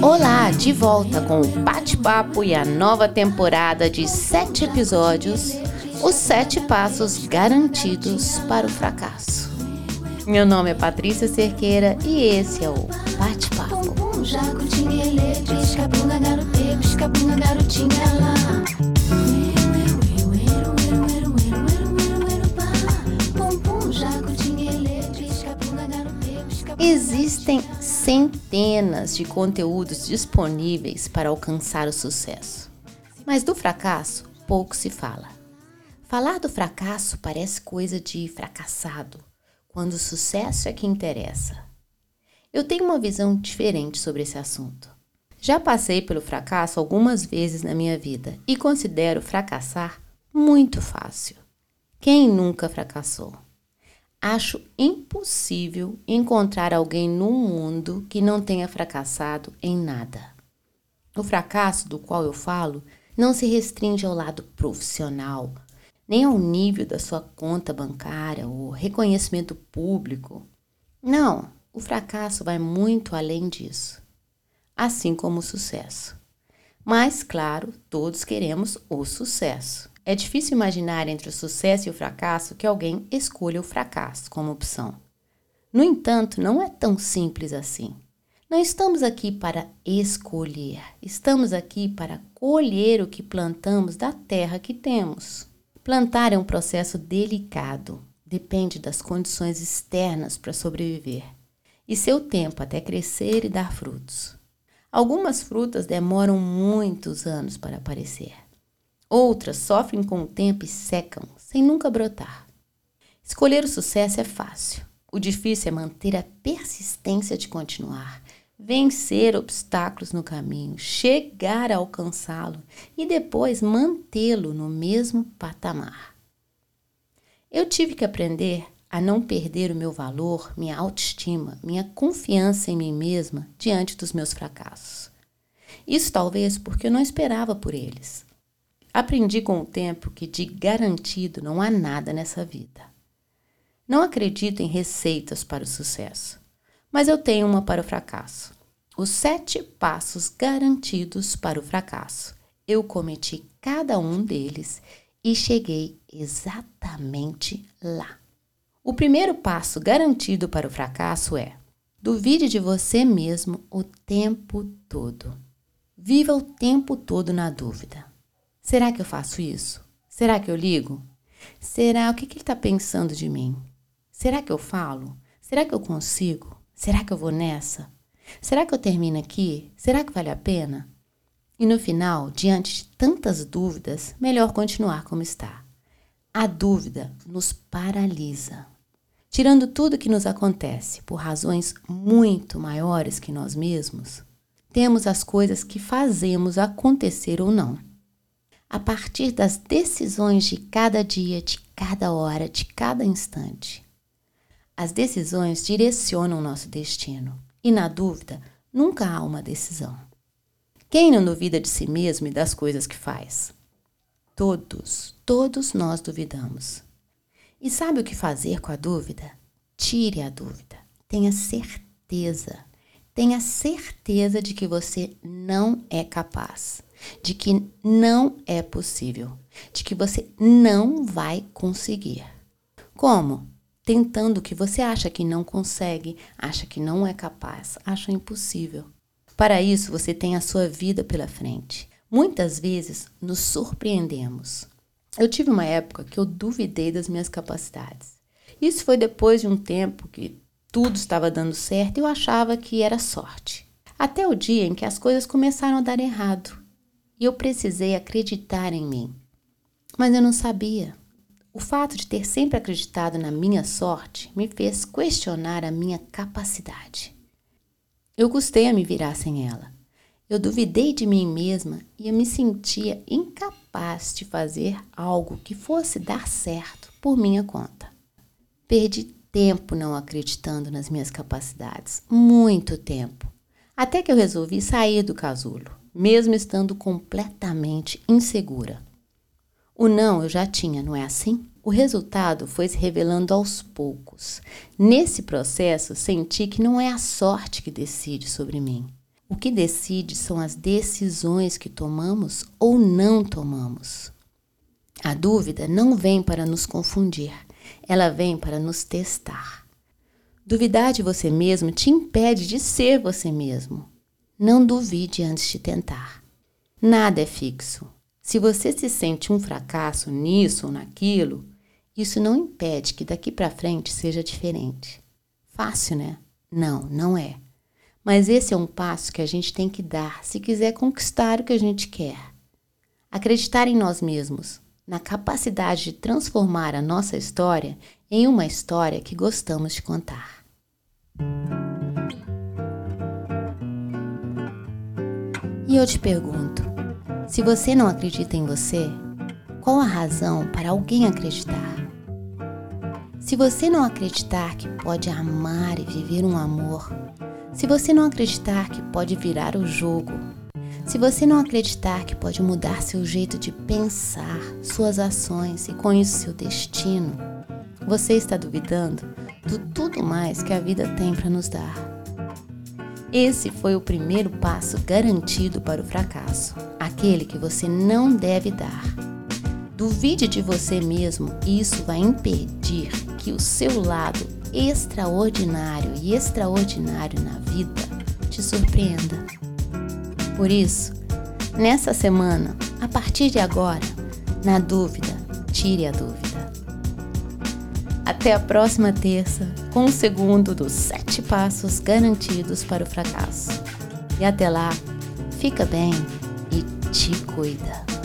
Olá, de volta com o bate-papo e a nova temporada de sete episódios, os sete passos garantidos para o fracasso. Meu nome é Patrícia Cerqueira e esse é o Bate-Papo. Centenas de conteúdos disponíveis para alcançar o sucesso, mas do fracasso pouco se fala. Falar do fracasso parece coisa de fracassado, quando o sucesso é que interessa. Eu tenho uma visão diferente sobre esse assunto. Já passei pelo fracasso algumas vezes na minha vida e considero fracassar muito fácil. Quem nunca fracassou? Acho impossível encontrar alguém no mundo que não tenha fracassado em nada. O fracasso do qual eu falo não se restringe ao lado profissional, nem ao nível da sua conta bancária ou reconhecimento público. Não, o fracasso vai muito além disso, assim como o sucesso. Mas, claro, todos queremos o sucesso. É difícil imaginar entre o sucesso e o fracasso que alguém escolha o fracasso como opção. No entanto, não é tão simples assim. Não estamos aqui para escolher, estamos aqui para colher o que plantamos da terra que temos. Plantar é um processo delicado, depende das condições externas para sobreviver e seu tempo até crescer e dar frutos. Algumas frutas demoram muitos anos para aparecer. Outras sofrem com o tempo e secam, sem nunca brotar. Escolher o sucesso é fácil. O difícil é manter a persistência de continuar, vencer obstáculos no caminho, chegar a alcançá-lo e depois mantê-lo no mesmo patamar. Eu tive que aprender a não perder o meu valor, minha autoestima, minha confiança em mim mesma diante dos meus fracassos. Isso talvez porque eu não esperava por eles. Aprendi com o tempo que de garantido não há nada nessa vida. Não acredito em receitas para o sucesso, mas eu tenho uma para o fracasso. Os sete passos garantidos para o fracasso. Eu cometi cada um deles e cheguei exatamente lá. O primeiro passo garantido para o fracasso é: duvide de você mesmo o tempo todo. Viva o tempo todo na dúvida. Será que eu faço isso? Será que eu ligo? Será o que, que ele está pensando de mim? Será que eu falo? Será que eu consigo? Será que eu vou nessa? Será que eu termino aqui? Será que vale a pena? E no final, diante de tantas dúvidas, melhor continuar como está. A dúvida nos paralisa. Tirando tudo que nos acontece por razões muito maiores que nós mesmos, temos as coisas que fazemos acontecer ou não a partir das decisões de cada dia, de cada hora, de cada instante. As decisões direcionam nosso destino e, na dúvida, nunca há uma decisão. Quem não duvida de si mesmo e das coisas que faz? Todos, todos nós duvidamos. E sabe o que fazer com a dúvida? Tire a dúvida. Tenha certeza. Tenha certeza de que você não é capaz de que não é possível, de que você não vai conseguir. Como? Tentando o que você acha que não consegue, acha que não é capaz, acha impossível. Para isso, você tem a sua vida pela frente. Muitas vezes nos surpreendemos. Eu tive uma época que eu duvidei das minhas capacidades. Isso foi depois de um tempo que tudo estava dando certo e eu achava que era sorte. Até o dia em que as coisas começaram a dar errado e eu precisei acreditar em mim. Mas eu não sabia. O fato de ter sempre acreditado na minha sorte me fez questionar a minha capacidade. Eu custei a me virar sem ela. Eu duvidei de mim mesma e eu me sentia incapaz de fazer algo que fosse dar certo por minha conta. Perdi tempo não acreditando nas minhas capacidades, muito tempo, até que eu resolvi sair do casulo mesmo estando completamente insegura. O não eu já tinha, não é assim? O resultado foi se revelando aos poucos. Nesse processo, senti que não é a sorte que decide sobre mim. O que decide são as decisões que tomamos ou não tomamos. A dúvida não vem para nos confundir, ela vem para nos testar. Duvidar de você mesmo te impede de ser você mesmo. Não duvide antes de tentar. Nada é fixo. Se você se sente um fracasso nisso ou naquilo, isso não impede que daqui para frente seja diferente. Fácil, né? Não, não é. Mas esse é um passo que a gente tem que dar se quiser conquistar o que a gente quer. Acreditar em nós mesmos, na capacidade de transformar a nossa história em uma história que gostamos de contar. E eu te pergunto: se você não acredita em você, qual a razão para alguém acreditar? Se você não acreditar que pode amar e viver um amor, se você não acreditar que pode virar o jogo, se você não acreditar que pode mudar seu jeito de pensar, suas ações e com isso seu destino, você está duvidando do tudo mais que a vida tem para nos dar. Esse foi o primeiro passo garantido para o fracasso, aquele que você não deve dar. Duvide de você mesmo e isso vai impedir que o seu lado extraordinário e extraordinário na vida te surpreenda. Por isso, nessa semana, a partir de agora, na dúvida, tire a dúvida. Até a próxima terça com o segundo dos sete passos garantidos para o fracasso. E até lá, fica bem e te cuida.